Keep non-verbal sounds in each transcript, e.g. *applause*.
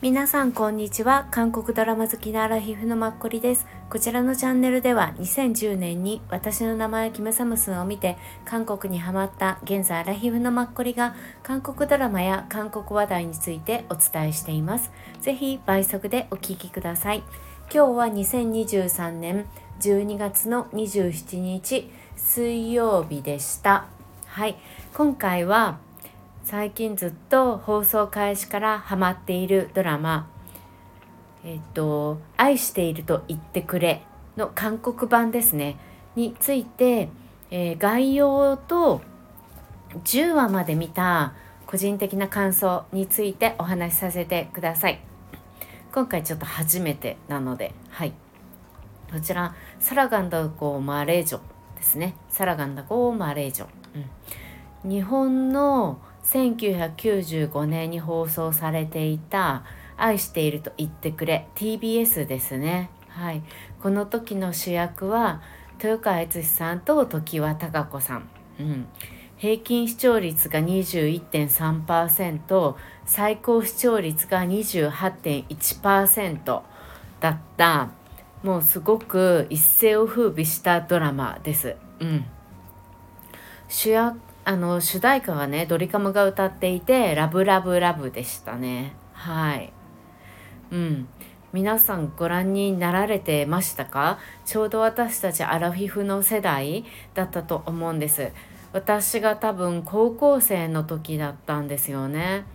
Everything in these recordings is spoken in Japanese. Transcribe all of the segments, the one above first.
皆さんこんにちは。韓国ドラマ好きなアラヒフのマッコリです。こちらのチャンネルでは2010年に私の名前キムサムスンを見て韓国にハマった現在アラヒフのマッコリが韓国ドラマや韓国話題についてお伝えしています。ぜひ倍速でお聞きください。今日は2023年12月の27日水曜日でした。はい。今回は最近ずっと放送開始からハマっているドラマ「えっと愛していると言ってくれ」の韓国版ですね。について、えー、概要と10話まで見た個人的な感想についてお話しさせてください。今回ちょっと初めてなのではい。こちらサラガンダゴーマレージョですね。サラガンダゴーマレージョ、うん、日本の1995年に放送されていた「愛していると言ってくれ」TBS ですね。はい、この時の主役は豊川悦司さんと常盤貴子さん。うん平均視聴率が21.3%最高視聴率が28.1%だったもうすごく一世を風靡したドラマです。うん、主役あの主題歌はねドリカムが歌っていて「ラブラブラブ」でしたね。はい。うん。皆さんご覧になられてましたか？ちょうど私たちアラフィフの世代だったと思うんです。私が多分高校生の時だったんですよね。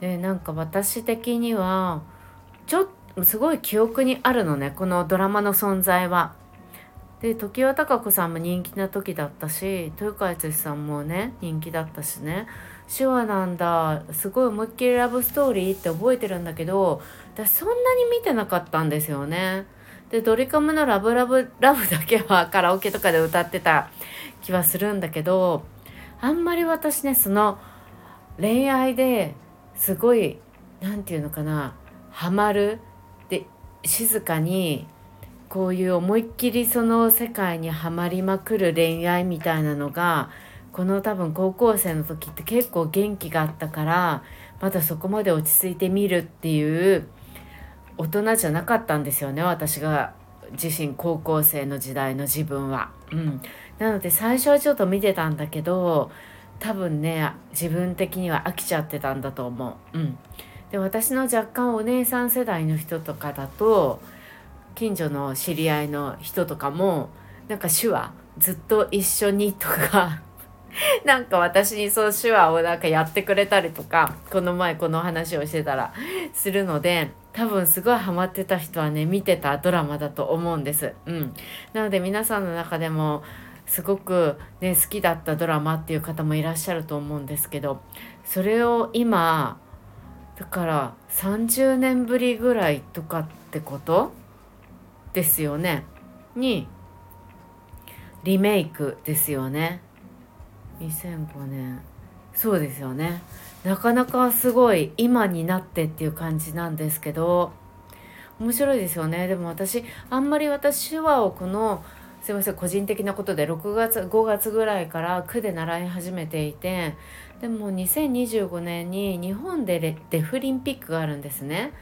でなんか私的にはちょっとすごい記憶にあるのねこのドラマの存在は。で常盤貴子さんも人気な時だったし豊川悦司さんもね人気だったしね手話なんだすごい思いっきりラブストーリーって覚えてるんだけど私そんなに見てなかったんですよね。でドリカムの「ラブラブラブ」だけはカラオケとかで歌ってた気はするんだけどあんまり私ねその恋愛ですごい何て言うのかなハマるで静かにこういう思いっきりその世界にはまりまくる恋愛みたいなのがこの多分高校生の時って結構元気があったからまだそこまで落ち着いてみるっていう大人じゃなかったんですよね私が自身高校生の時代の自分は。うん、なので最初はちょっと見てたんだけど多分ね自分的には飽きちゃってたんだと思う。うん、で私の若干お姉さん世代の人とかだと近所の知り合いの人とかもなんか手話ずっと一緒にとか *laughs* なんか私にそう手話をなんかやってくれたりとかこの前この話をしてたらするので多分すごいハマってた人はね見てたドラマだと思うんです。うん、なので皆さんの中でもすごくね好きだったドラマっていう方もいらっしゃると思うんですけどそれを今だから30年ぶりぐらいとかってことですよね。にリメイクですよね。2005年。そうですよね。なかなかすごい今になってっていう感じなんですけど面白いですよね。でも私あんまり私手話をこのすいません個人的なことで6月5月ぐらいから区で習い始めていてでも2025年に日本でデフリンピックがあるんですね。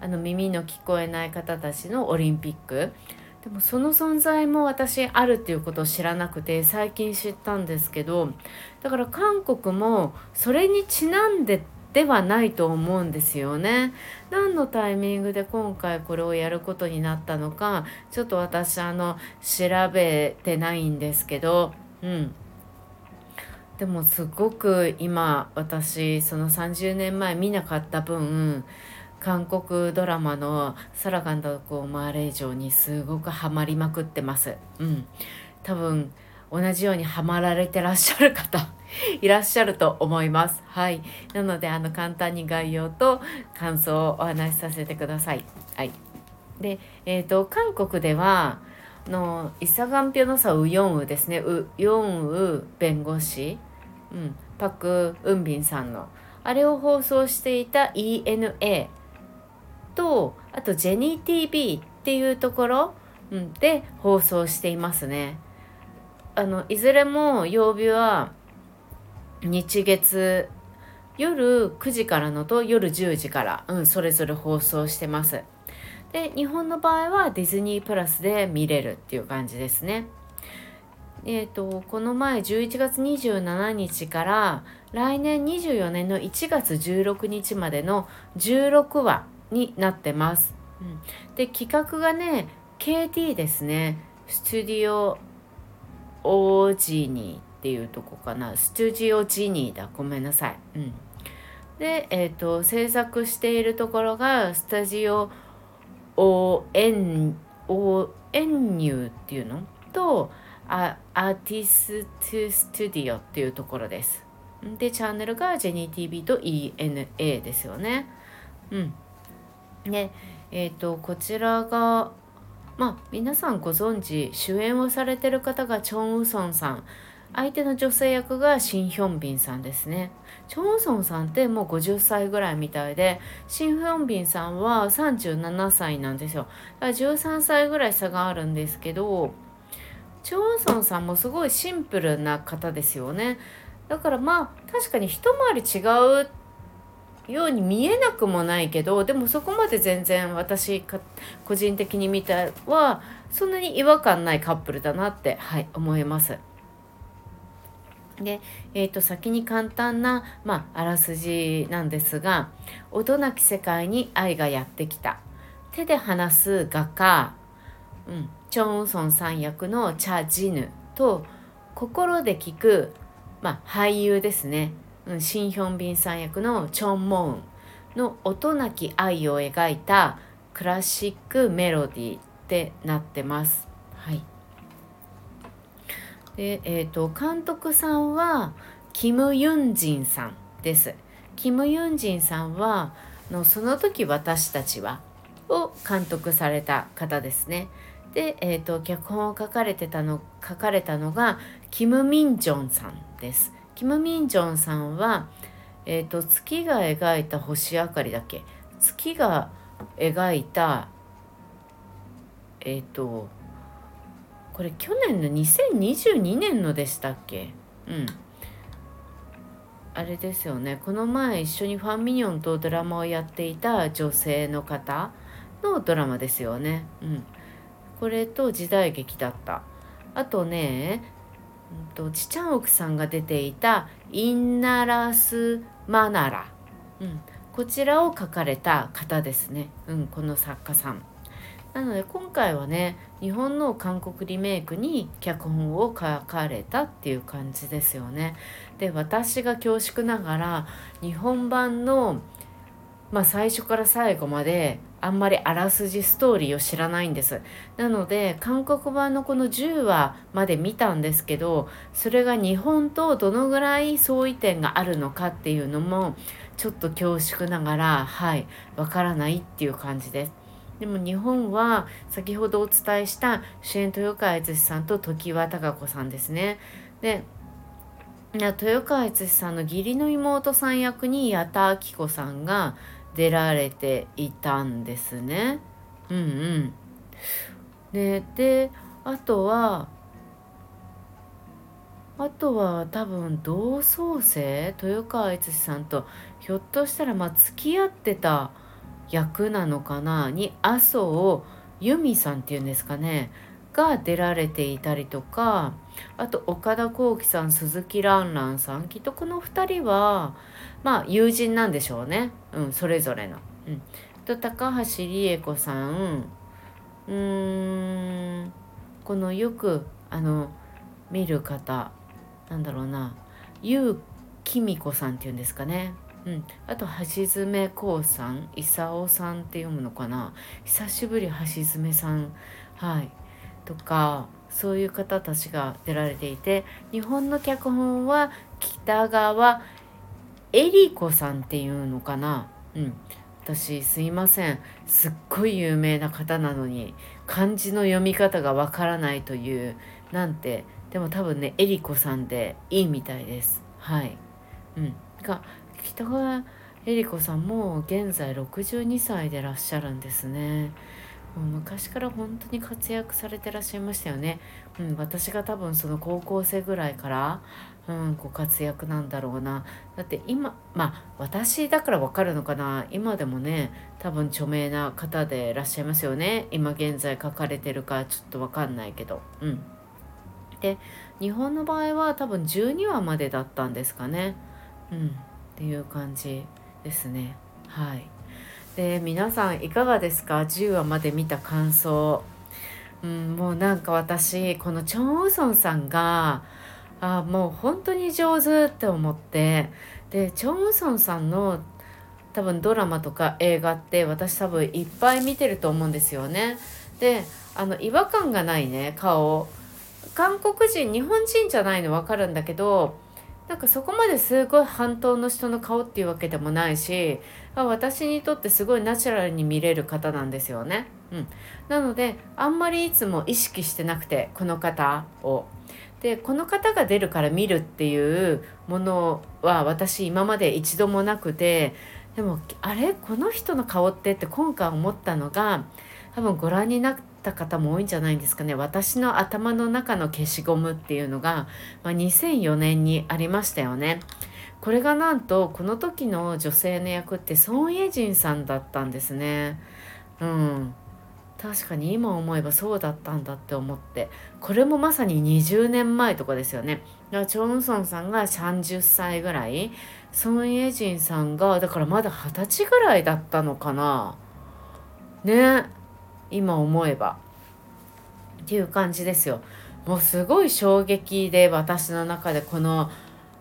あの耳の聞こえない方たちのオリンピック。でもその存在も私あるっていうことを知らなくて最近知ったんですけどだから韓国もそれにちなんでではないと思うんですよね。何のタイミングで今回これをやることになったのかちょっと私あの調べてないんですけど。うん。でもすごく今私その30年前見なかった分韓国ドラマの「サラガンダコマーレージョ」にすごくハマりまくってます。うん、多分同じようにハマられてらっしゃる方 *laughs* いらっしゃると思います。はい。なので、あの、簡単に概要と感想をお話しさせてください。はい。で、えっ、ー、と、韓国では、の、イサガンピョのさウヨンウですね。ウヨンウ弁護士、うん、パク・ウンビンさんの、あれを放送していた ENA とあとジェニー TV っていうところ、で放送していますね。あのいずれも曜日は日月夜9時からのと夜10時から、うん、それぞれ放送してます。で日本の場合はディズニープラスで見れるっていう感じですね。えーと、この前11月27日から来年24年の1月16日までの16話になってます。うん、で企画がね KT ですねスタジオオージニーっていうとこかなスタジオジニーだごめんなさい。うん、で、えーと、制作しているところがスタジオオエンオエンニューっていうの？とアーティストスタディオっていうところです。で、チャンネルがジェニー TV と ENA ですよね。うん。で、え、ー、と、こちらが、まあ、皆さんご存知、主演をされてる方がチョン・ウソンさん。相手の女性役がシン・ヒョンビンさんですね。チョン・ウソンさんってもう50歳ぐらいみたいで、シン・ヒョンビンさんは37歳なんですよ。だから13歳ぐらい差があるんですけど、チョンウソンさんもすごいシンプルな方ですよねだからまあ確かに一回り違うように見えなくもないけどでもそこまで全然私個人的に見たはそんなに違和感ないカップルだなってはい思います。で、えー、と先に簡単な、まあ、あらすじなんですが音なき世界に愛がやってきた手で話す画家、うん、チョン・ウソンさん役のチャ・ジヌと心で聞く、まあ、俳優ですね、うん、シン・ヒョンビンさん役のチョン・モウンの音なき愛を描いたクラシックメロディーってなってます。はい、で、えーと、監督さんはキム・ユンジンさんです。キム・ユンジンさんはのその時私たちはを監督された方ですね。で、えーと、脚本を書かれてたの書かれたのがキム・ミンジョンさんです。キム・ミンジョンさんは、えーと、月が描いた星明かりだっけ？月が描いたえっ、ー、とこれ去年の2022年のでしたっけ？うん。あれですよね。この前一緒にファンミニョンとドラマをやっていた女性の方のドラマですよね。うん。これと時代劇だった。あとね、うんと、ちちゃん奥さんが出ていた「インナラス・マナラ」うん、こちらを書かれた方ですね、うん、この作家さん。なので今回はね日本の韓国リメイクに脚本を書かれたっていう感じですよね。で私が恐縮ながら日本版の、まあ、最初から最後まであんまりあらすじストーリーを知らないんです。なので韓国版のこの10話まで見たんですけどそれが日本とどのぐらい相違点があるのかっていうのもちょっと恐縮ながらはいわからないっていう感じです。でも日本は先ほどお伝えした主演豊川悦司さんと常盤貴子さんですね。で豊川悦司さんの義理の妹さん役に矢田亜希子さんが出られていたんですね。うんうん。でであとはあとは多分同窓生豊川悦司さんとひょっとしたらまあ付き合ってた役なのかなに麻生由美さんっていうんですかねが出られていたりとかあと岡田幸輝さん鈴木蘭蘭さんきっとこの2人はまあ友人なんでしょうね、うん、それぞれの。うん、と高橋理恵子さん。うーんこのよくあの見る方なんだろうな。ゆうきみこさんっていうんですかね。うん、あと橋爪こうさん功さんって読むのかな。久しぶり橋爪さん。はい。とかそういう方たちが出られていて日本の脚本は北川恵里子さんっていうのかな。うん。私すいません。すっごい有名な方なのに漢字の読み方がわからないというなんて。でも多分ね恵里子さんでいいみたいです。はい。うん。が北川恵里子さんも現在62歳でらっしゃるんですね。もう昔から本当に活躍されてらっしゃいましたよね。うん、私が多分その高校生ぐらいからうん、ご活躍なんだろうな。だって今まあ私だからわかるのかな。今でもね多分著名な方でいらっしゃいますよね。今現在書かれてるかちょっとわかんないけど。うん。で日本の場合は多分12話までだったんですかね。うん。っていう感じですね。はい。で皆さんいかがですか？10話まで見た感想。うん、もうなんか私このチョン・ウソンさんがあもう本当に上手って思って。でチョン・ウソンさんの多分ドラマとか映画って私多分いっぱい見てると思うんですよね。であの違和感がないね顔。韓国人日本人じゃないの分かるんだけどなんかそこまですごい半島の人の顔っていうわけでもないし私にとってすごいナチュラルに見れる方なんですよね。うん、なのであんまりいつも意識してなくてこの方を。でこの方が出るから見るっていうものは私今まで一度もなくてでもあれ？この人の顔ってって今回思ったのが多分ご覧になった方も多いんじゃないんですかね私の頭の中の消しゴムっていうのが、まあ、2004年にありましたよね。これがなんとこの時の女性の役ってソン・エジンさんだったんですね。うん、確かに今思えばそうだったんだって思って。これもまさに20年前とかですよね。だからチョンソンさんが30歳ぐらい。ソン・エジンさんがだからまだ二十歳ぐらいだったのかな。ね。今思えば。っていう感じですよ。もうすごい衝撃で私の中でこの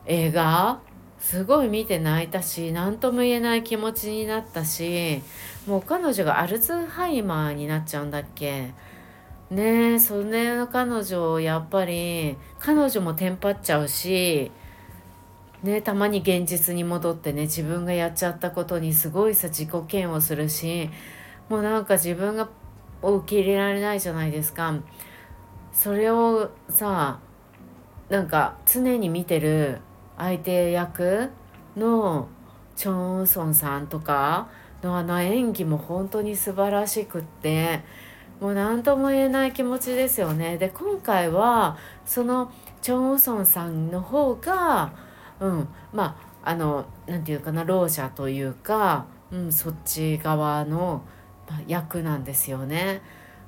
映画。すごい見て泣いたし何とも言えない気持ちになったしもう彼女がアルツハイマーになっちゃうんだっけねえそれの彼女をやっぱり彼女もテンパっちゃうしねたまに現実に戻ってね自分がやっちゃったことにすごいさ自己嫌悪するしもうなんか自分が受け入れられないじゃないですか。それをさなんか常に見てる相手役のチョン・ソンさんとかのあの演技も本当に素晴らしくってもう何とも言えない気持ちですよね。で今回はそのチョン・ソンさんの方が、うん、まああの何て言うかなろう者というか、うん、そっち側の役なんですよね。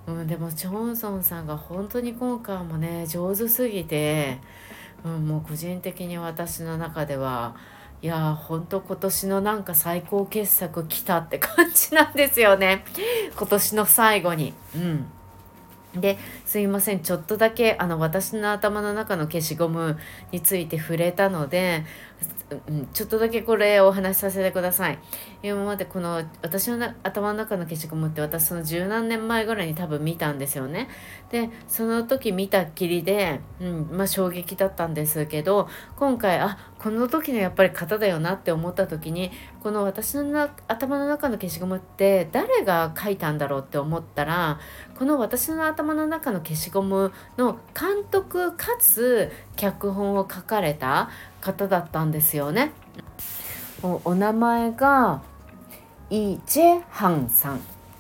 うん、でもチョンソンさんが本当に今回もね上手すぎてうん、もう個人的に私の中ではいやほんと今年のなんか最高傑作来たって感じなんですよね。*laughs* 今年の最後に。うん。ですいません。ちょっとだけあの私の頭の中の消しゴムについて触れたのでうん、ちょっとだけこれお話しさせてください。今までこの私の頭の中の消しゴムって私その十何年前ぐらいに多分見たんですよね。でその時見たっきりで、うんまあ、衝撃だったんですけど今回あこの時のやっぱり型だよなって思った時にこの私の頭の中の消しゴムって誰が書いたんだろうって思ったらこの私の頭の中の消しゴムの監督かつ脚本を書かれた方だったんですよね。お名前がイ・ジェハンさんっ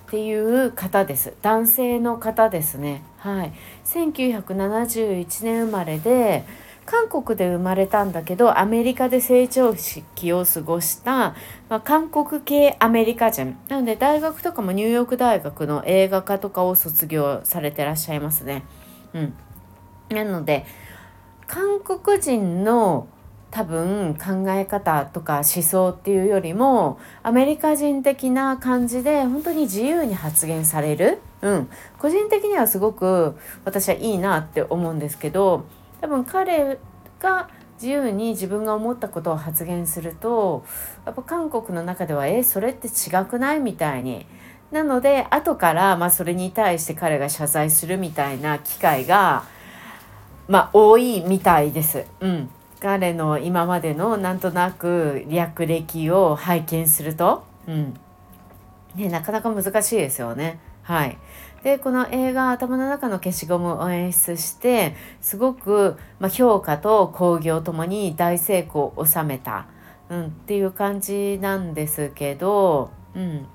ていう方です。男性の方ですね。はい。1971年生まれで韓国で生まれたんだけどアメリカで成長期を過ごした、まあ、韓国系アメリカ人。なので大学とかもニューヨーク大学の映画科とかを卒業されてらっしゃいますね。うん、なので韓国人の多分考え方とか思想っていうよりもアメリカ人的な感じで本当に自由に発言される、うん、個人的にはすごく私はいいなって思うんですけど多分彼が自由に自分が思ったことを発言するとやっぱ韓国の中では「えそれって違くない?」みたいになので後から、まあ、それに対して彼が謝罪するみたいな機会が、まあ、多いみたいです。うん彼の今までのなんとなく略歴を拝見すると、うん。ね、なかなか難しいですよね。はい、でこの映画「頭の中の消しゴム」を演出してすごく、まあ、評価と興行ともに大成功を収めた、うん、っていう感じなんですけど、うん、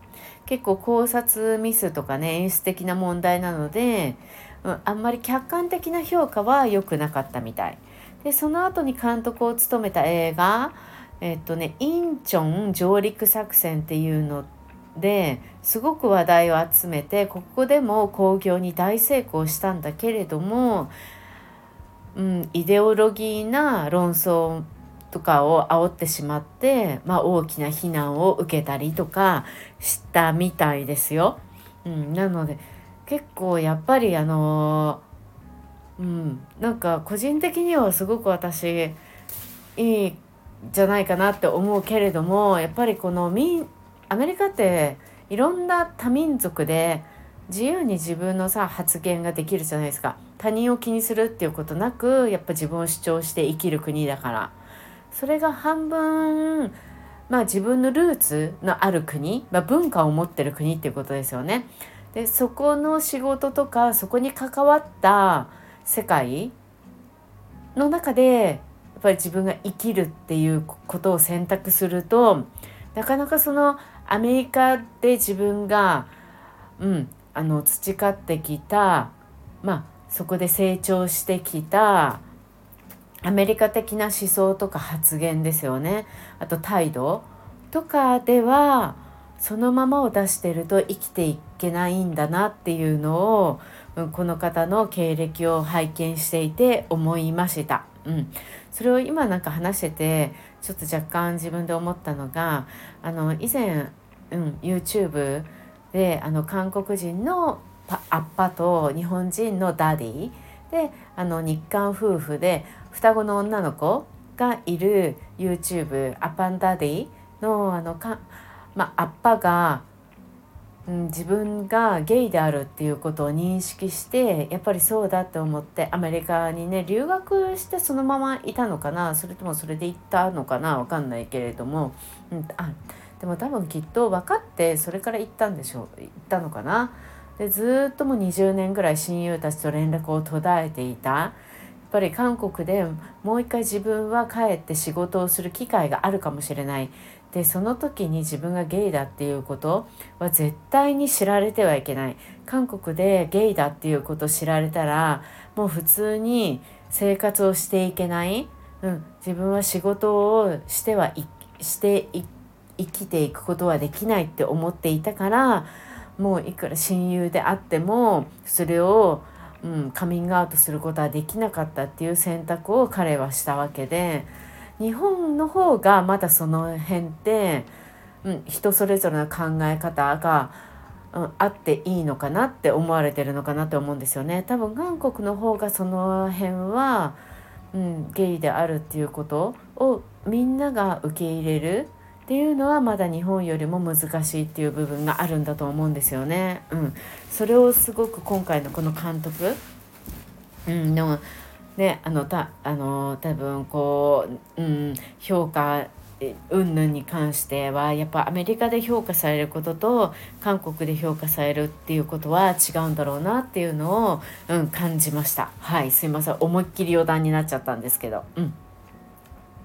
結構考察ミスとかね演出的な問題なので、うん、あんまり客観的な評価は良くなかったみたい。でその後に監督を務めた映画えっとねインチョン上陸作戦っていうのですごく話題を集めてここでも興行に大成功したんだけれども、うん、イデオロギーな論争とかを煽ってしまって、まあ、大きな非難を受けたりとかしたみたいですよ。うん、なので結構やっぱりあのうん、なんか個人的にはすごく私いいじゃないかなって思うけれどもやっぱりこの民アメリカっていろんな多民族で自由に自分のさ発言ができるじゃないですか。他人を気にするっていうことなくやっぱ自分を主張して生きる国だから。それが半分まあ自分のルーツのある国、まあ、文化を持ってる国っていうことですよね。でそこの仕事とかそこに関わった世界の中でやっぱり自分が生きるっていうことを選択するとなかなかそのアメリカで自分が、うん、あの培ってきたまあそこで成長してきたアメリカ的な思想とか発言ですよね。あと態度とかではそのままを出してると生きていけないんだなっていうのを、この方の経歴を拝見していて思いました。うん、それを今なんか話しててちょっと若干自分で思ったのがあの以前、うん、YouTube であの韓国人のアッパと日本人のダディであの日韓夫婦で双子の女の子がいる YouTube アパンダディのあのか、まあ、アッパが、うん、自分がゲイであるっていうことを認識してやっぱりそうだって思ってアメリカにね留学してそのままいたのかなそれともそれで行ったのかな分かんないけれども、うん、あでも多分きっと分かってそれから行ったんでしょう行ったのかな。でずっともう20年ぐらい親友たちと連絡を途絶えていたやっぱり韓国でもう一回自分は帰って仕事をする機会があるかもしれないでその時に自分がゲイだっていうことは絶対に知られてはいけない。韓国でゲイだっていうことを知られたらもう普通に生活をしていけない、うん、自分は仕事をしてはいして生きていくことはできないって思っていたからもういくら親友であってもそれを、うん、カミングアウトすることはできなかったっていう選択を彼はしたわけで。日本の方がまだその辺って、うん、人それぞれの考え方が、うん、あっていいのかなって思われてるのかなって思うんですよね。多分韓国の方がその辺は、うん、ゲイであるっていうことをみんなが受け入れるっていうのはまだ日本よりも難しいっていう部分があるんだと思うんですよね。うん、それをすごく今回のこの監督、うん、のねあのたあの多分こう、うん、評価云々に関してはやっぱアメリカで評価されることと韓国で評価されるっていうことは違うんだろうなっていうのを、うん、感じましたはいすいません思いっきり余談になっちゃったんですけどうん。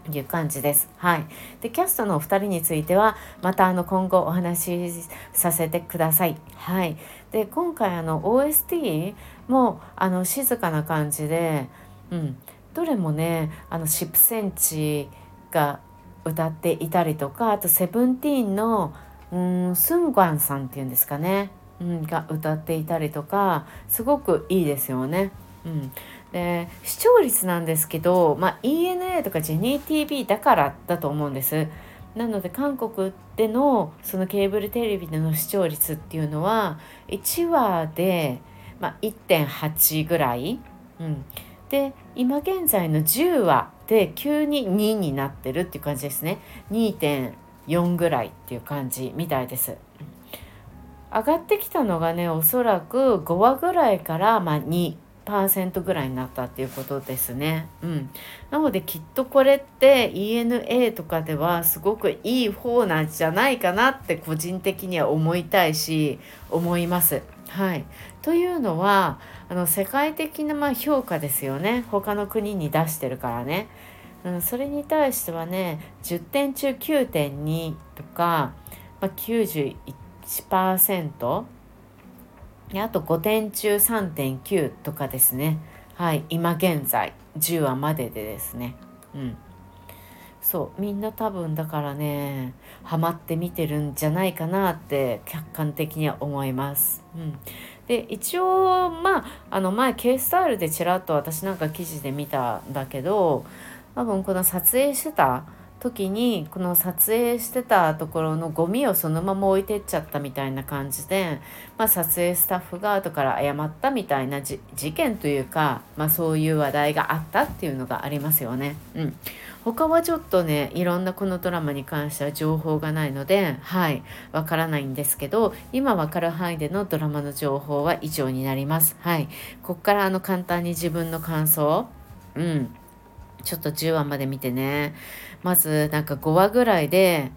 いう感じです。はい。で、キャストのお二人については、またあの今後お話しさせてください。はい。で、今回あの OST もあの静かな感じで、うん。どれもね、あのシップセンチが歌っていたりとか、あとセブンティーンのうんスンガンさんっていうんですかね、うん、が歌っていたりとか、すごくいいですよね。うん。で視聴率なんですけど、まあ、ENA とかジェニー TV だからだと思うんです。なので韓国でのそのケーブルテレビでの視聴率っていうのは1話で、まあ、1.8ぐらい、うん、で今現在の10話で急に2になってるっていう感じですね2.4ぐらいっていう感じみたいです。上がってきたのがねおそらく5話ぐらいから、まあ、2%ぐらいになったっていうことですね。うん、なのできっとこれって ENA とかではすごくいい方なんじゃないかなって個人的には思いたいし思います。はい、というのはあの世界的なま評価ですよね他の国に出してるからね。うん、それに対してはね10点中9.2とか、まあ、91%あと5点中3.9とかですね。はい今現在10話まででですねうんそうみんな多分だからねハマって見てるんじゃないかなって客観的には思います。うん、で一応まああの前 K スタイルでちらっと私なんか記事で見たんだけど多分この撮影してた時にこの撮影してたところのゴミをそのまま置いてっちゃったみたいな感じで、まあ、撮影スタッフが後から謝ったみたいな事件というか、まあ、そういう話題があったっていうのがありますよね。うん、他はちょっとねいろんなこのドラマに関しては情報がないのではいわからないんですけど今わかる範囲でのドラマの情報は以上になります。はい、こっからあの簡単に自分の感想うん。ちょっと10話まで見てね。まずなんか5話ぐらいで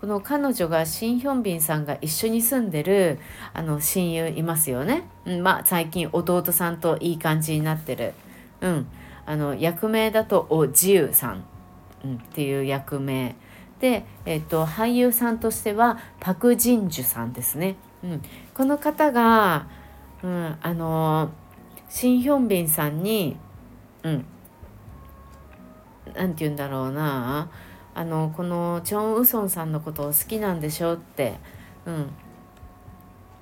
この彼女がシン・ヒョンビンさんが一緒に住んでるあの親友いますよね、うん、まあ最近弟さんといい感じになってる、うん、あの役名だとおじゆさん、っていう役名で、えっと、俳優さんとしてはパク・ジンジュさんですね。うん、この方が、うん、あのシン・ヒョンビンさんに、うん、なて言うんだろうな。あのこのチョン・ウソンさんのことを好きなんでしょって、うん、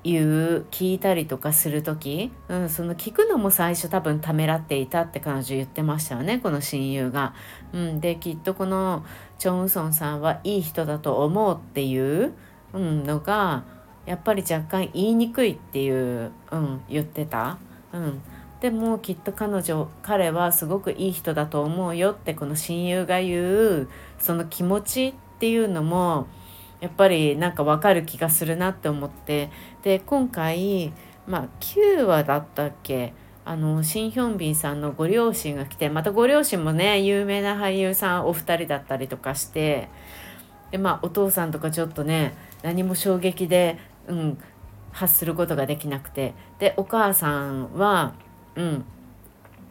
言う聞いたりとかする時、うん、その聞くのも最初多分ためらっていたって彼女言ってましたよねこの親友が。うん、できっとこのチョン・ウソンさんはいい人だと思うっていう、のがやっぱり若干言いにくいっていう、うん、言ってた。うん、でもきっと彼女彼はすごくいい人だと思うよってこの親友が言うその気持ちっていうのもやっぱりなんか分かる気がするなって思って。で今回まあ9話だったっけ？あのシン・ヒョンビンさんのご両親が来てまたご両親もね有名な俳優さんお二人だったりとかしてでまあお父さんとかちょっとね何も衝撃で、うん、発することができなくて。でお母さんは、うん、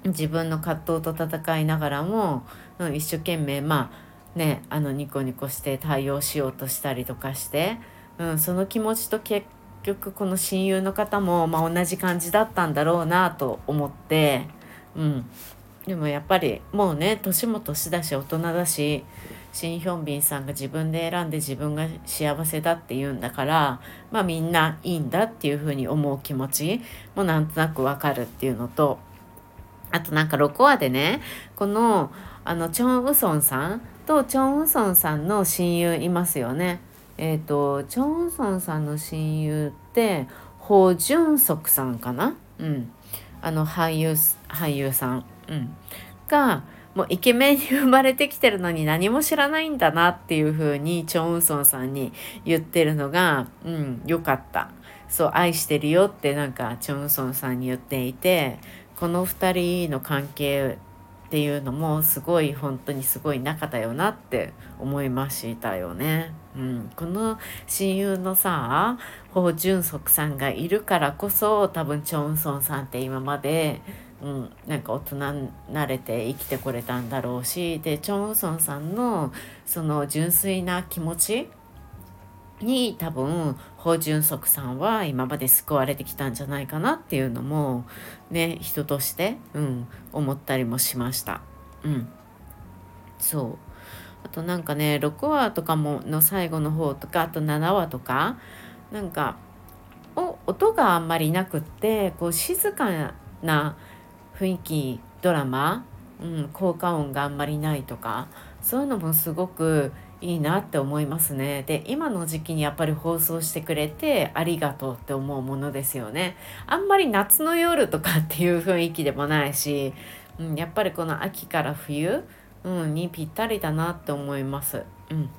自分の葛藤と戦いながらも、うん、一生懸命まあねあのニコニコして対応しようとしたりとかして、うん、その気持ちと結局この親友の方も、まあ、同じ感じだったんだろうなと思って、うん、でもやっぱりもうね年も年だし大人だしシン・ヒョンビンさんが自分で選んで自分が幸せだって言うんだからまあみんないいんだっていうふうに思う気持ちもなんとなくわかるっていうのとあとなんか6話でねこのあのチョン・ウソンさんとチョン・ウソンさんの親友いますよね。えっ、ー、とチョン・ウソンさんの親友ってホ・ジュンソクさんかな、うん、あの俳優俳優さん、うん、がもうイケメンに生まれてきてるのに何も知らないんだなっていう風にチョン・ウソンさんに言ってるのが、うん、よかった。そう愛してるよってなんかチョン・ウソンさんに言っていてこの2人の関係っていうのもすごい本当にすごい仲だよなって思いましたよね。うん、この親友のさホ・ジュンソクさんがいるからこそ多分チョンソンさんって今まで、うん、なんか大人になれて生きてこれたんだろうしでチョンソンさんのその純粋な気持ちに多分芳淳則さんは今まで救われてきたんじゃないかなっていうのもね人として、うん、思ったりもしました。うん、そうあとなんかね6話とかもの最後の方とかあと7話とかなんかお音があんまりなくってこう静かな雰囲気ドラマ、うん、効果音があんまりないとかそういうのもすごくいいなって思いますね。で今の時期にやっぱり放送してくれてありがとうって思うものですよね。あんまり夏の夜とかっていう雰囲気でもないし、うん、やっぱりこの秋から冬、うん、にぴったりだなって思います。うん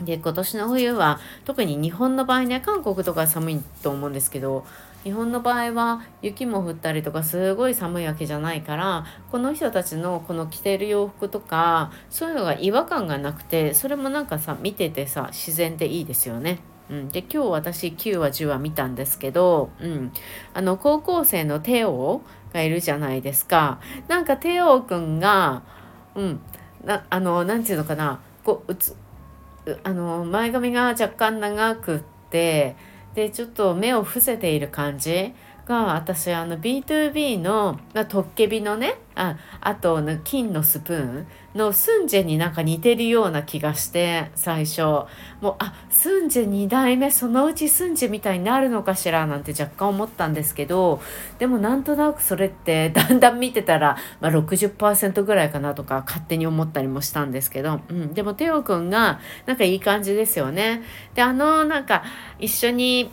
で今年の冬は特に日本の場合ね韓国とか寒いと思うんですけど日本の場合は雪も降ったりとかすごい寒いわけじゃないからこの人たちのこの着てる洋服とかそういうのが違和感がなくてそれもなんかさ見ててさ自然でいいですよね。うん、で今日私9話10話見たんですけど、うん、あの高校生のテオがいるじゃないですか。なんかテオくんが、うん、なあのなんていうのかなこううつあの前髪が若干長くってでちょっと目を伏せている感じ。が私あの B2B のトッケビのねああと金のスプーンのスンジェになんか似てるような気がして最初もうあスンジェ2代目そのうちスンジェみたいになるのかしらなんて若干思ったんですけどでもなんとなくそれってだんだん見てたら、まあ、60%ぐらいかなとか勝手に思ったりもしたんですけど、うん、でもテオくんがなんかいい感じですよね。であのなんか一緒に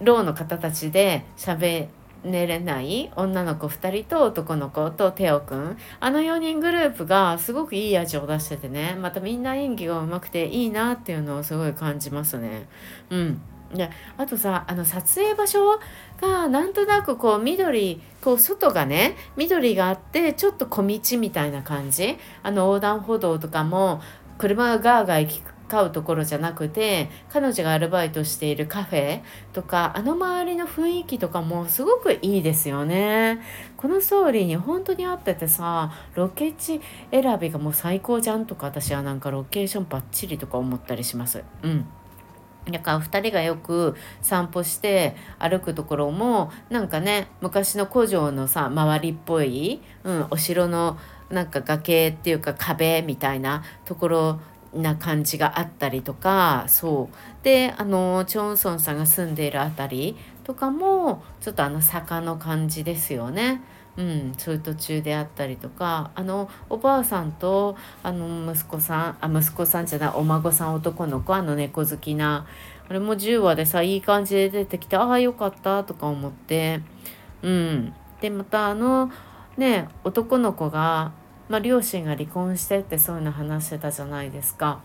ろうの方たちで喋寝れない女の子2人と男の子とテオくん。あの4人グループがすごくいい味を出しててね。またみんな演技がうまくていいなっていうのをすごい感じますね。うん。であとさあの撮影場所がなんとなくこう緑こう外がね緑があってちょっと小道みたいな感じ。あの横断歩道とかも車がガーガー行き買うところじゃなくて彼女がアルバイトしているカフェとかあの周りの雰囲気とかもすごくいいですよね。このストーリーに本当に合っててさロケ地選びがもう最高じゃんとか私はなんかロケーションバッチリとか思ったりします。うん。だから2人がよく散歩して歩くところもなんかね昔の古城のさ周りっぽい、うん、お城のなんか崖っていうか壁みたいなところな感じがあったりとかそうであのチョンソンさんが住んでいる辺りとかもちょっとあの坂の感じですよね。うん、そういう途中であったりとかあのおばあさんとあの息子さんあ息子さんじゃないお孫さん男の子あの猫好きなあれも10話でさいい感じで出てきてああよかったとか思ってうんでまたあのね男の子がまあ、両親が離婚してってそういうの話してたじゃないですか。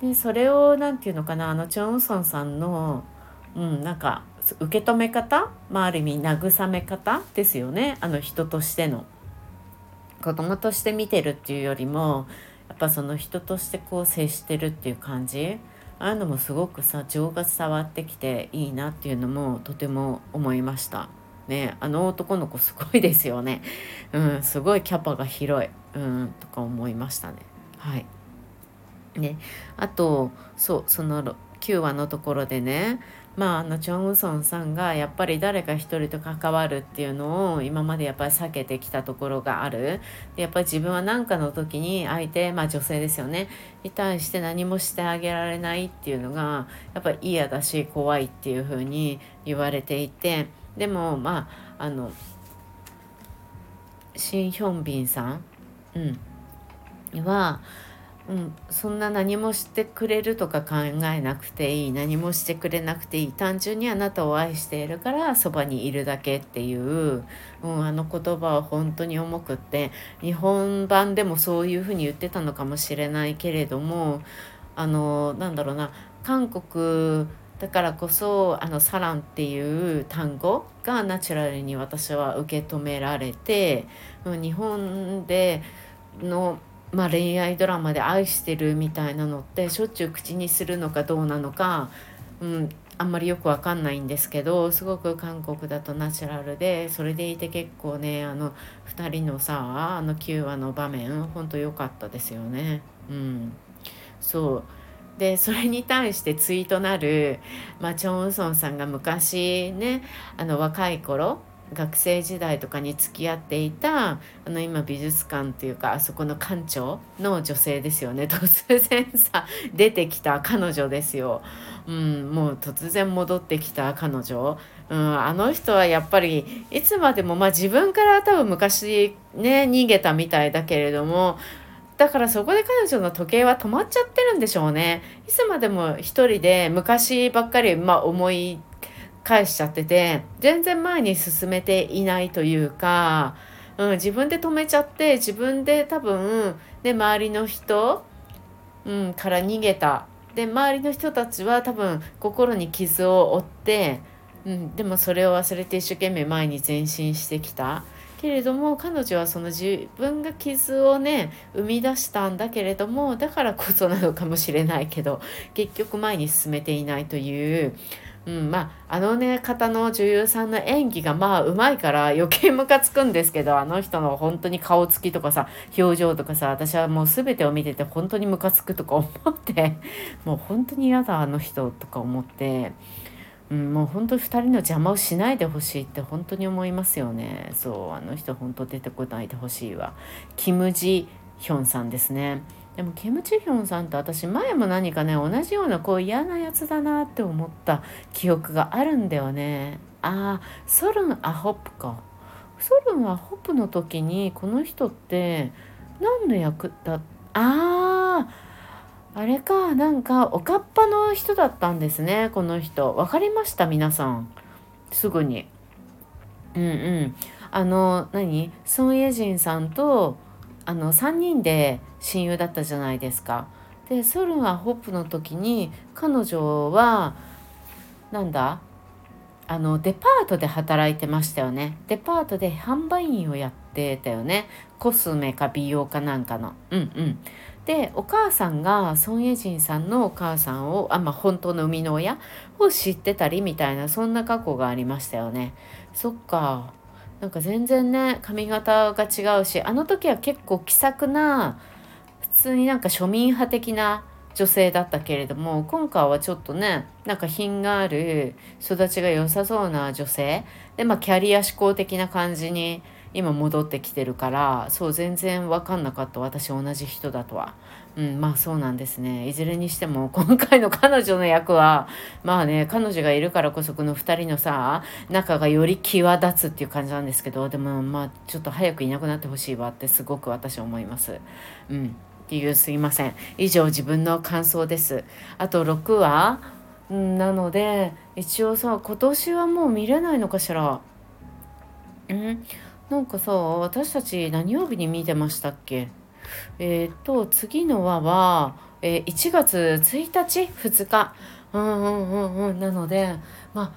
でそれを何て言うのかなあのチョンウソンさんの、うん、なんか受け止め方、まあ、ある意味慰め方ですよねあの人としての。子供として見てるっていうよりもやっぱその人としてこう接してるっていう感じああいうのもすごくさ情が伝わってきていいなっていうのもとても思いました。ねあの男の子すごいですよね。うん、すごいキャパが広い。うんとか思いましたね。はい。ね、あとそうその9話のところでねまああのチョン・ウソンさんがやっぱり誰か一人と関わるっていうのを今までやっぱり避けてきたところがあるでやっぱり自分は何かの時に相手まあ女性ですよねに対して何もしてあげられないっていうのがやっぱり嫌だし怖いっていうふうに言われていてでもまああのシン・ヒョンビンさんうん、は、うん、そんな何もしてくれるとか考えなくていい何もしてくれなくていい。単純にあなたを愛しているからそばにいるだけっていう、うん、あの言葉は本当に重くって日本版でもそういうふうに言ってたのかもしれないけれどもあのなんだろうな韓国だからこそあのサランっていう単語がナチュラルに私は受け止められて日本での、まあ、恋愛ドラマで愛してるみたいなのってしょっちゅう口にするのかどうなのか、うん、あんまりよくわかんないんですけどすごく韓国だとナチュラルでそれでいて結構ねあの2人のさあの9話の場面ほんと良かったですよね。うん、そうでそれに対してツイートなる、まあ、チョン・ウソンさんが昔ねあの若い頃学生時代とかに付き合っていたあの今美術館っていうかあそこの館長の女性ですよね。*laughs* 突然さ出てきた彼女ですよ、うん、もう突然戻ってきた彼女、うん、あの人はやっぱりいつまでもまあ自分から多分昔ね逃げたみたいだけれどもだからそこで彼女の時計は止まっちゃってるんでしょうね。いつまでも一人で昔ばっかり、まあ、思い返しちゃってて全然前に進めていないというか、うん、自分で止めちゃって自分で多分で周りの人、うん、から逃げたで周りの人たちは多分心に傷を負って、うん、でもそれを忘れて一生懸命前に前進してきた。けれども彼女はその自分が傷をね生み出したんだけれどもだからこそなのかもしれないけど結局前に進めていないといううん、まああのね方の女優さんの演技がまあうまいから余計ムカつくんですけどあの人の本当に顔つきとかさ表情とかさ私はもう全てを見てて本当にムカつくとか思って *laughs* もう本当に嫌だあの人とか思って。うん、もう本当2人の邪魔をしないでほしいって本当に思いますよねそうあの人本当出てこないでほしいわキム・ジヒョンさんですねでもキム・ジヒョンさんと私前も何かね同じようなこう嫌なやつだなって思った記憶があるんだよね。ああソルン・アホップか。ソルン・アホップの時にこの人って何の役だ？あああれか。なんかおかっぱの人だったんですねこの人。分かりました皆さん。すぐに。うんうん。あの何？ソン・エジンさんとあの3人で親友だったじゃないですか。でソルンはホップの時に彼女はなんだ？あのデパートで働いてましたよね。デパートで販売員をやってたよね。コスメか美容かなんかの。うんうん。でお母さんがソン・エジンさんのお母さんをあ、まあ、本当の生みの親を知ってたりみたいなそんな過去がありましたよね。そっか。なんか全然ね髪型が違うしあの時は結構気さくな通になんか庶民派的な女性だったけれども今回はちょっとねなんか品がある育ちが良さそうな女性でまあキャリア志向的な感じに今戻ってきてるからそう全然分かんなかった私同じ人だとは。うん、まあそうなんですねいずれにしても今回の彼女の役はまあね彼女がいるからこそこの2人のさ仲がより際立つっていう感じなんですけどでもまあちょっと早くいなくなってほしいわってすごく私は思います。うんっていうすいません。以上自分の感想です。あと6話？なので一応さ今年はもう見れないのかしら？うん？なんかさ私たち何曜日に見てましたっけ？えっ、と次の話は、えー、1月1日？2日？うんうんうんうん。なのでまあ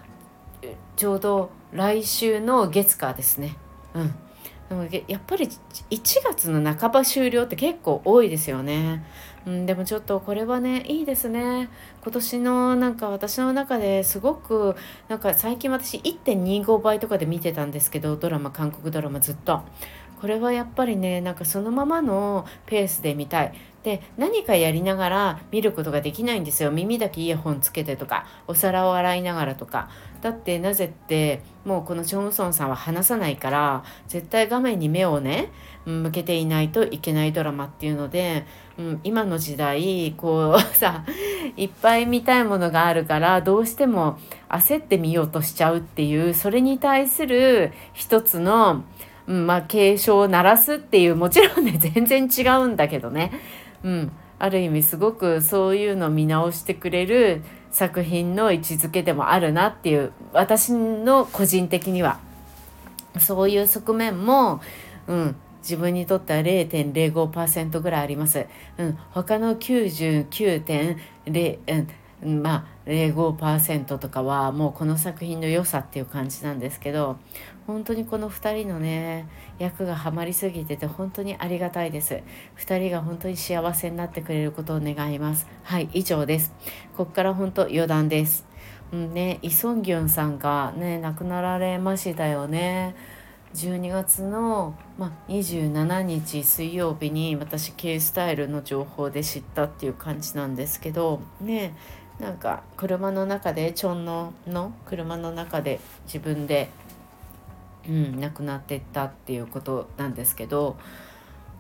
ちょうど来週の月火ですね。うん。やっぱり1月の半ば終了って結構多いですよね。うん、でもちょっとこれはねいいですね。今年のなんか私の中ですごくなんか最近私1.25倍とかで見てたんですけどドラマ韓国ドラマずっと。これはやっぱりねなんかそのままのペースで見たい。で何かやりながら見ることができないんですよ耳だけイヤホンつけてとかお皿を洗いながらとかだってなぜってもうこのチョン・ソンさんは話さないから絶対画面に目をね向けていないといけないドラマっていうので、うん、今の時代こう *laughs* さいっぱい見たいものがあるからどうしても焦って見ようとしちゃうっていうそれに対する一つのうん、まあ警鐘を鳴らすっていうもちろんね *laughs* 全然違うんだけどね、うん、ある意味すごくそういうのを見直してくれる作品の位置づけでもあるなっていう私の個人的には。そういう側面も、うん、自分にとっては0.05%ぐらいあります。うん、他の99.0、うん、まあ05%とかはもうこの作品の良さっていう感じなんですけど本当にこの2人のね役がハマりすぎてて本当にありがたいです。2人が本当に幸せになってくれることを願います。はい以上です。こっから本当余談です。うんねイ・ソンギュンさんがね亡くなられましたよね。12月の、ま27日水曜日に私 K スタイルの情報で知ったっていう感じなんですけどねなんか車の中でチョンの車の中で自分でうん、亡くなっていったっていうことなんですけど、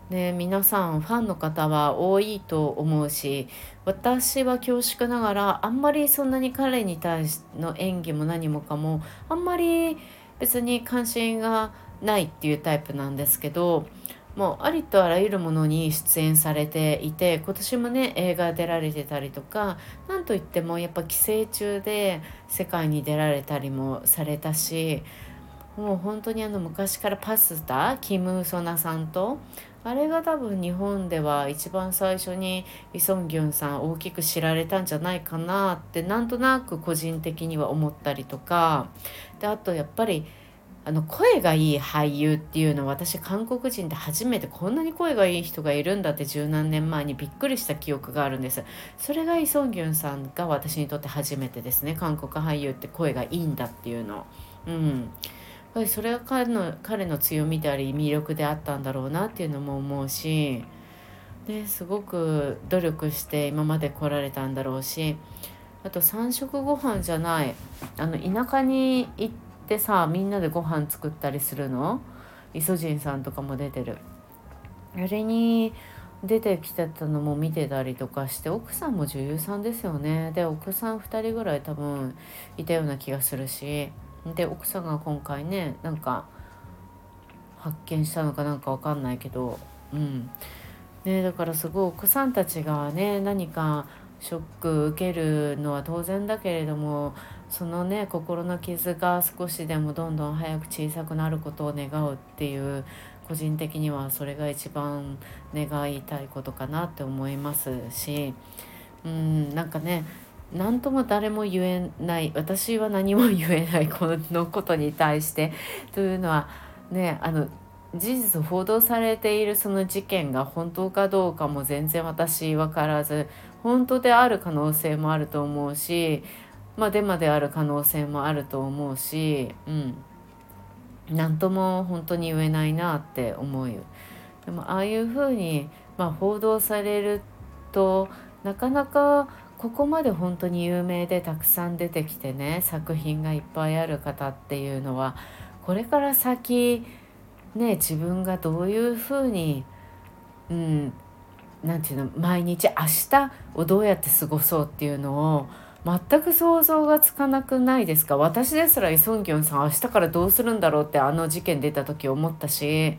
ね、皆さんファンの方は多いと思うし私は恐縮ながらあんまりそんなに彼に対しての演技も何もかもあんまり別に関心がないっていうタイプなんですけどもうありとあらゆるものに出演されていて今年もね映画出られてたりとか何といってもやっぱ寄生虫で世界に出られたりもされたしもう本当にあの昔からパスタキム・ソナさんとあれが多分日本では一番最初にイ・ソンギュンさん大きく知られたんじゃないかなってなんとなく個人的には思ったりとか。であとやっぱりあの声がいい俳優っていうのは私韓国人で初めてこんなに声がいい人がいるんだって十何年前にびっくりした記憶があるんです。それがイ・ソンギュンさんが私にとって初めてですね。韓国俳優って声がいいんだっていうの。うん。ぱりそれが彼の彼の強みであり魅力であったんだろうなっていうのも思うしですごく努力して今まで来られたんだろうしあと3食ご飯じゃないあの田舎に行ってさみんなでご飯作ったりするの？イソジンさんとかも出てる。あれに出てきてたのも見てたりとかして奥さんも女優さんですよね。で奥さん2人ぐらい多分いたような気がするし。で奥さんが今回ねなんか発見したのかなんか分かんないけどうん。ねだからすごい奥さんたちがね何かショック受けるのは当然だけれどもそのね心の傷が少しでもどんどん早く小さくなることを願うっていう個人的にはそれが一番願いたいことかなって思いますしうんなんかね何とも誰も言えない私は何も言えないこの *laughs* ことに対してというのはねあの事実報道されているその事件が本当かどうかも全然私分からず本当である可能性もあると思うしまあデマである可能性もあると思うしうん何とも本当に言えないなって思う。でもああいうふうに、まあ、報道されるとなかなかここまで本当に有名でたくさん出てきてね作品がいっぱいある方っていうのはこれから先ね自分がどういうふうにうん何て言うの毎日明日をどうやって過ごそうっていうのを全く想像がつかなくないですか？私ですらイ・ソンギョンさん明日からどうするんだろうってあの事件出た時思ったし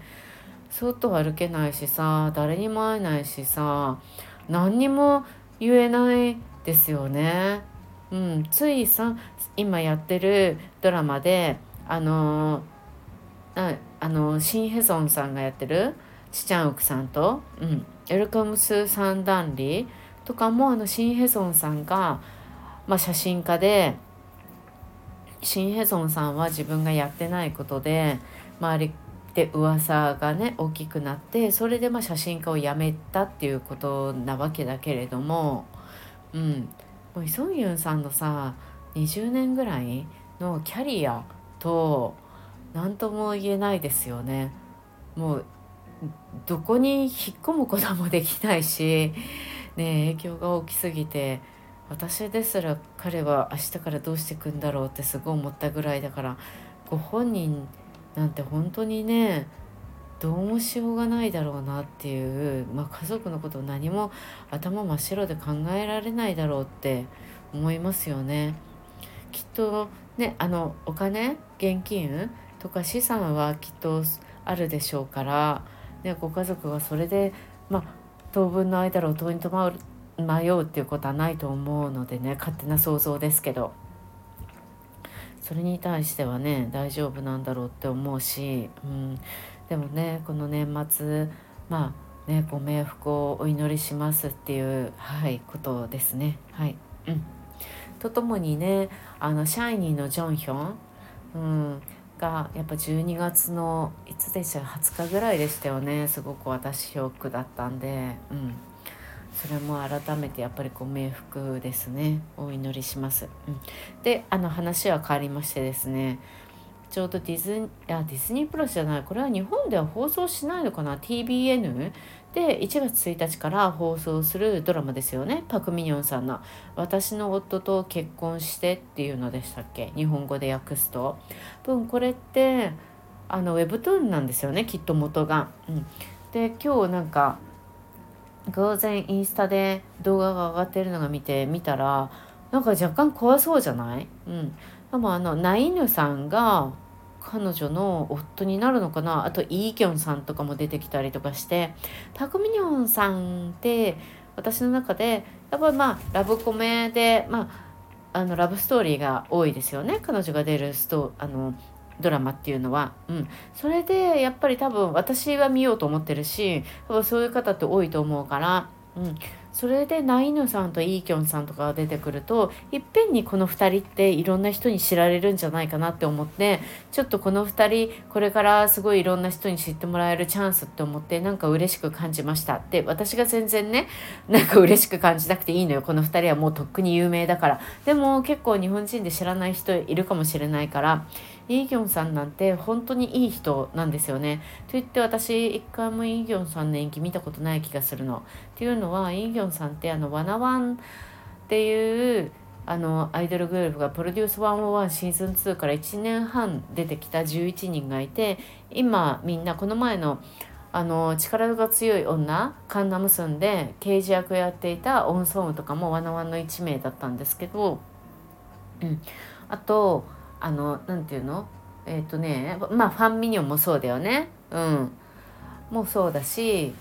外歩けないしさ誰にも会えないしさ何にも言えないですよね。うん、ついさ今やってるドラマであのああのシン・ヘゾンさんがやってるチチャンウクさんと、うん、エルカムス・サンダンリとかもあのシン・ヘゾンさんがまあ、写真家でシン・ヘゾンさんは自分がやってないことで周りで噂がね大きくなってそれでまあ写真家を辞めたっていうことなわけだけれどもうんもうイ・ソンユンさんのさ20年ぐらいのキャリアと何とも言えないですよね。もうどこに引っ込むこともできないし、ね、影響が大きすぎて私ですら彼は明日からどうしていくんだろうってすごい思ったぐらいだからご本人なんて本当にねどうもしようがないだろうなっていう、まあ、家族のこと何も頭真っ白で考えられないだろうって思いますよね。きっとねあのお金現金とか資産はきっとあるでしょうから、ね、ご家族はそれで、まあ、当分の間路頭に迷うっていうことはないと思うのでね勝手な想像ですけどそれに対してはね大丈夫なんだろうって思うし、うん、でもねこの年末まあねご冥福をお祈りしますっていうはいことですね。はい、うん、とともにねあのシャイニーのジョンヒョン、うん、がやっぱ12月のいつでした？20日ぐらいでしたよね。すごく私ショックだったんで。うん。それも改めてやっぱりご冥福ですね。お祈りします。うん、であの話は変わりましてですね。ちょうどディズニーディズニープラスじゃないこれは日本では放送しないのかな？TBN で1月1日から放送するドラマですよね。パク・ミニョンさんの「私の夫と結婚して」っていうのでしたっけ？日本語で訳すと。分これってあのウェブトゥーンなんですよね。きっと元が。うん、で今日なんか偶然インスタで動画が上がってるのが見て見たらなんか若干怖そうじゃない？うん。でもあのナイヌさんが彼女の夫になるのかな？あとイーギョンさんとかも出てきたりとかしてパク・ミニョンさんって私の中でやっぱりまあラブコメでまああのラブストーリーが多いですよね。彼女が出るストあのドラマっていうのは、うん、それでやっぱり多分私は見ようと思ってるし多分そういう方って多いと思うから、うん、それでナイヌさんとイーキョンさんとかが出てくるといっぺんにこの2人っていろんな人に知られるんじゃないかなって思ってちょっとこの2人これからすごいいろんな人に知ってもらえるチャンスって思ってなんか嬉しく感じましたって私が全然ねなんか嬉しく感じなくていいのよ。この2人はもうとっくに有名だから。でも結構日本人で知らない人いるかもしれないからイ・ギョンさんなんて本当にいい人なんですよね。と言って私一回もイ・ギョンさんの演技見たことない気がするの。っていうのはイ・ギョンさんってあのワナワンっていうあのアイドルグループがプロデュース101シーズン2から1年半出てきた11人がいて今みんなこの前のあの力が強い女カンナムスンで刑事役をやっていたオンソンウとかもワナワンの1名だったんですけど、うん、あとあの何て言うの？えっ、ー、とねまあファンミニオンもそうだよね。うん。もうそうだし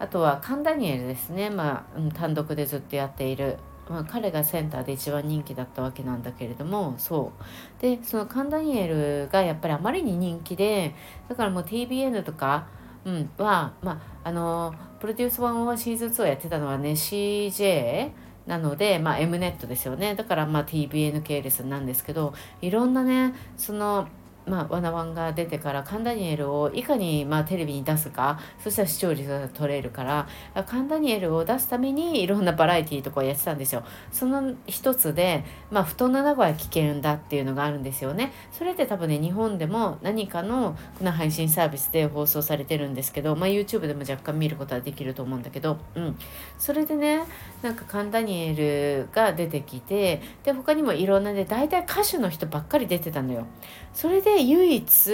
あとはカンダニエルですね、まあ、うん、単独でずっとやっている、まあ、彼がセンターで一番人気だったわけなんだけれどもそう。でそのカンダニエルがやっぱりあまりに人気でだからもう TBN とか、うん、は、まあ、あのプロデュース1はシーズン2をやってたのはね CJ なので、まあ、M ネットですよね。だからまあ TBN 系列なんですけどいろんなねそのまあ、ワナワンが出てからカンダニエルをいかにまあテレビに出すかそしたら視聴率が取れるからカンダニエルを出すためにいろんなバラエティーとかやってたんですよ。その一つで、まあ、布団の中は危険だっていうのがあるんですよね。それって多分ね日本でも何かのこの配信サービスで放送されてるんですけど、まあ、YouTube でも若干見ることはできると思うんだけど、うん、それでねなんかカンダニエルが出てきてで他にもいろんなね大体歌手の人ばっかり出てたのよ。それでで唯一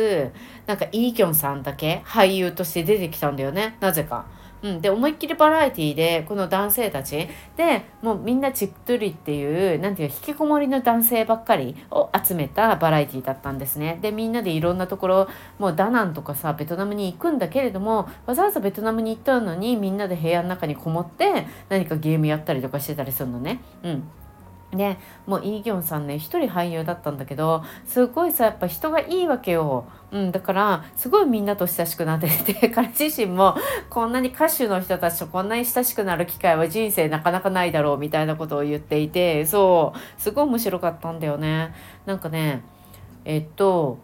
なんかイーキョンさんだけ俳優として出てきたんだよねなぜか。うん、で思いっきりバラエティーでこの男性たちでもうみんなチットゥリっていうなんていう引きこもりの男性ばっかりを集めたバラエティーだったんですね。でみんなでいろんなところもうダナンとかさベトナムに行くんだけれどもわざわざベトナムに行ったのにみんなで部屋の中にこもって何かゲームやったりとかしてたりするのね。うんでもうイ・ギョンさんね一人俳優だったんだけどすごいさやっぱ人がいいわけよ、うん、だからすごいみんなと親しくなってて *laughs* 彼自身もこんなに歌手の人たちとこんなに親しくなる機会は人生なかなかないだろうみたいなことを言っていてそうすごい面白かったんだよね。なんかねえっと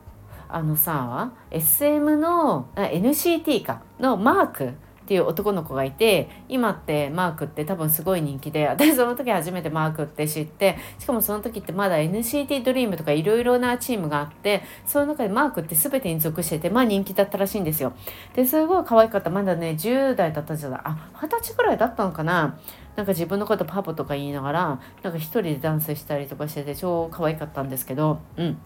あのさ SM の NCT かのマークっていう男の子がいて今ってマークって多分すごい人気で私その時初めてマークって知ってしかもその時ってまだ NCT ドリームとかいろいろなチームがあってその中でマークって全てに属しててまあ人気だったらしいんですよ。ですごい可愛かったまだね10代だったじゃないあ二十歳ぐらいだったのかな？なんか自分のことパパとか言いながらなんか一人でダンスしたりとかしてて超可愛かったんですけどうん。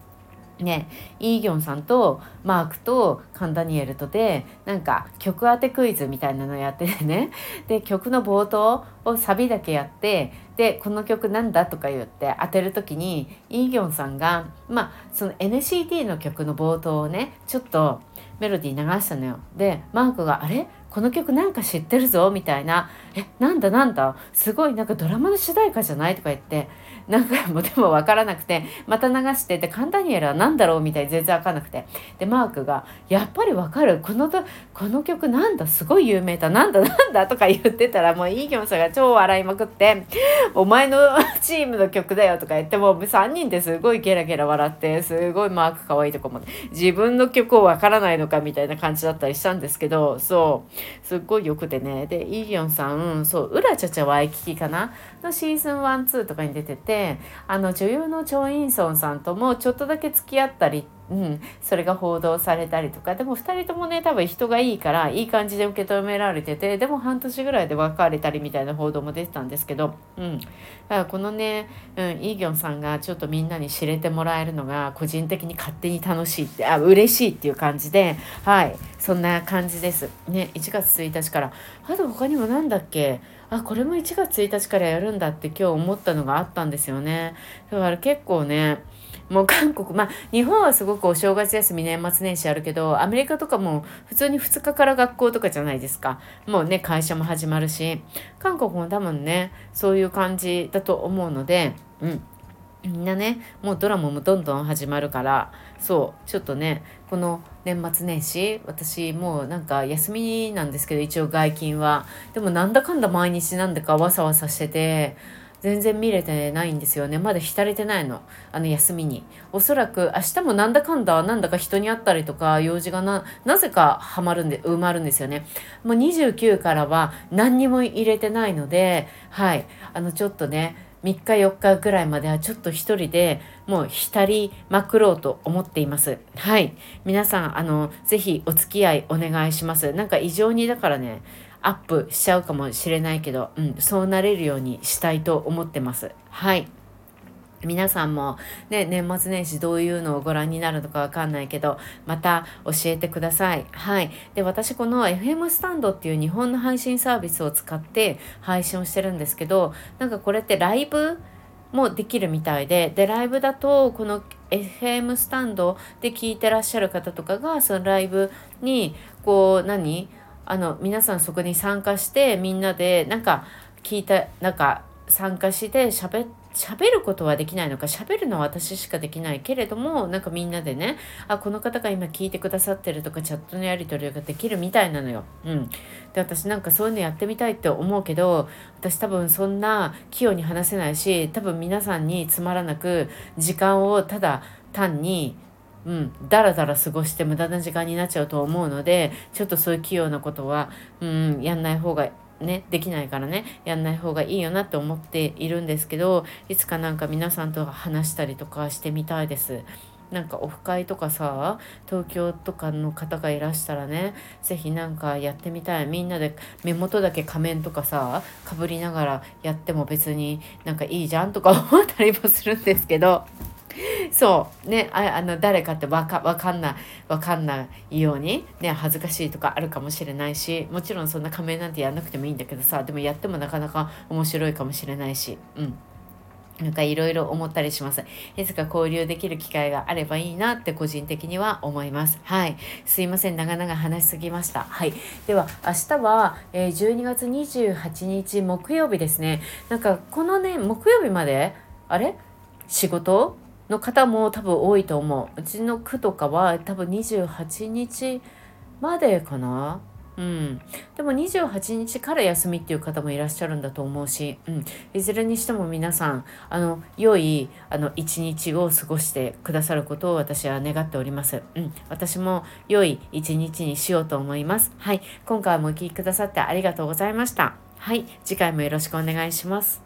ねイーギョンさんとマークとカンダニエルとでなんか曲当てクイズみたいなのやっててね *laughs* で曲の冒頭をサビだけやってでこの曲なんだとか言って当てる時にイーギョンさんがまあその NCT の曲の冒頭をねちょっとメロディー流したのよ。でマークが「あれ？この曲なんか知ってるぞ」みたいな「えなんだなんだ。すごいなんかドラマの主題歌じゃない?」とか言って。何回もでも分からなくて。また流してでカンタニエルは何だろうみたいに全然分かんなくて。でマークが「やっぱり分かる。このこの曲なんだ。すごい有名だ。なんだなんだ」とか言ってたらもうイーギョンさんが超笑いまくって「お前の *laughs* チームの曲だよ」とか言って。もう3人ですごいゲラゲラ笑って。すごいマーク可愛いとこも。自分の曲を分からないのかみたいな感じだったりしたんですけどそう。すっごいよくてね。でイーギョンさんそう「ウラチャチャワイキキ」かな。のシーズン12とかに出ててあの女優のチョン・インソンさんともちょっとだけ付き合ったりって、うん、それが報道されたりとか。でも2人ともね多分人がいいからいい感じで受け止められててでも半年ぐらいで別れたりみたいな報道も出てたんですけど、うん、だからこのね、うん、イ・ギョンさんがちょっとみんなに知れてもらえるのが個人的に勝手に楽しいってあ嬉しいっていう感じではい。そんな感じです。ね1月1日から。あと他にも何だっけ？あこれも1月1日からやるんだって今日思ったのがあったんですよね。だから結構ねもう韓国まあ日本はすごくお正月休み年末年始あるけどアメリカとかも普通に2日から学校とかじゃないですか。もうね会社も始まるし韓国も多分ねそういう感じだと思うのでうん。みんなねもうドラマもどんどん始まるからそうちょっとねこの年末年始私もうなんか休みなんですけど一応外勤は。でもなんだかんだ毎日なんだかわさわさしてて全然見れてないんですよねまだ浸れてないのあの休みにおそらく明日もなんだかんだなんだか人に会ったりとか用事がななぜかハマるんで埋まるんですよねもう29からは何にも入れてないのではいあのちょっとね3日4日ぐらいまではちょっと一人でもう浸りまくろうと思っています。はい。皆さん、あの、ぜひお付き合いお願いします。なんか異常にだからね、アップしちゃうかもしれないけど、うん、そうなれるようにしたいと思ってます。はい。皆さんもね、年末年始どういうのをご覧になるのかわかんないけど、また教えてください。はい。で、私この FM スタンドっていう日本の配信サービスを使って配信をしてるんですけど、なんかこれってライブもできるみたいで、で、ライブだとこの FM スタンドで聞いてらっしゃる方とかが、そのライブに、こう、何？あの、皆さんそこに参加して、みんなで、なんか、聞いた、なんか、参加して喋って喋ることはできないのか喋るのは私しかできないけれどもなんかみんなでねあこの方が今聞いてくださってるとかチャットのやり取りができるみたいなのよ。うん、で私なんかそういうのやってみたいって思うけど私多分そんな器用に話せないし多分皆さんにつまらなく時間をただ単にうん、だらだら過ごして無駄な時間になっちゃうと思うのでちょっとそういう器用なことは、うん、やんない方がね、できないからねやんない方がいいよなって思っているんですけどいつかなんか皆さんと話したりとかしてみたいです。なんかオフ会とかさ東京とかの方がいらしたらね是非なんかやってみたいみんなで目元だけ仮面とかさかぶりながらやっても別になんかいいじゃんとか思ったりもするんですけどそうねああの誰かってわかわかんないわかんないようにね恥ずかしいとかあるかもしれないしもちろんそんな仮面なんてやんなくてもいいんだけどさでもやってもなかなか面白いかもしれないしうんなんかいろいろ思ったりします。いつか交流できる機会があればいいなって個人的には思います。はい。すいません。長々話しすぎました。はい。では、明日は、え12月28日木曜日ですね。なんかこのね、木曜日まで、あれ？仕事？の方も多分多いと思う。うちの区とかは多分28日までかな。うん、でも28日から休みっていう方もいらっしゃるんだと思うし、うん、いずれにしても皆さんあの良いあの一日を過ごしてくださることを私は願っております、うん、私も良い一日にしようと思います。はい。今回もお聴きくださってありがとうございました。はい。次回もよろしくお願いします。